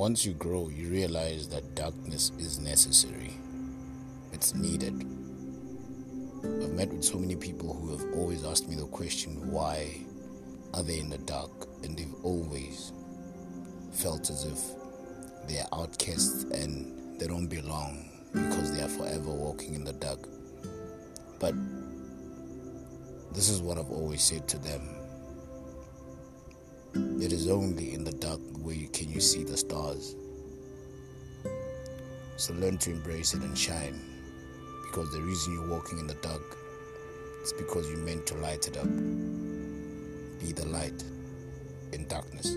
once you grow, you realize that darkness is necessary, it's needed. I've met with so many people who have always asked me the question, why are they in the dark? And they've always felt as if they are outcasts and they don't belong because they are forever walking in the dark. But this is what I've always said to them. It is only in the dark where you you see the stars. So learn to embrace it and shine. Because the reason you're walking in the dark is because you're meant to light it up. Be the light in darkness.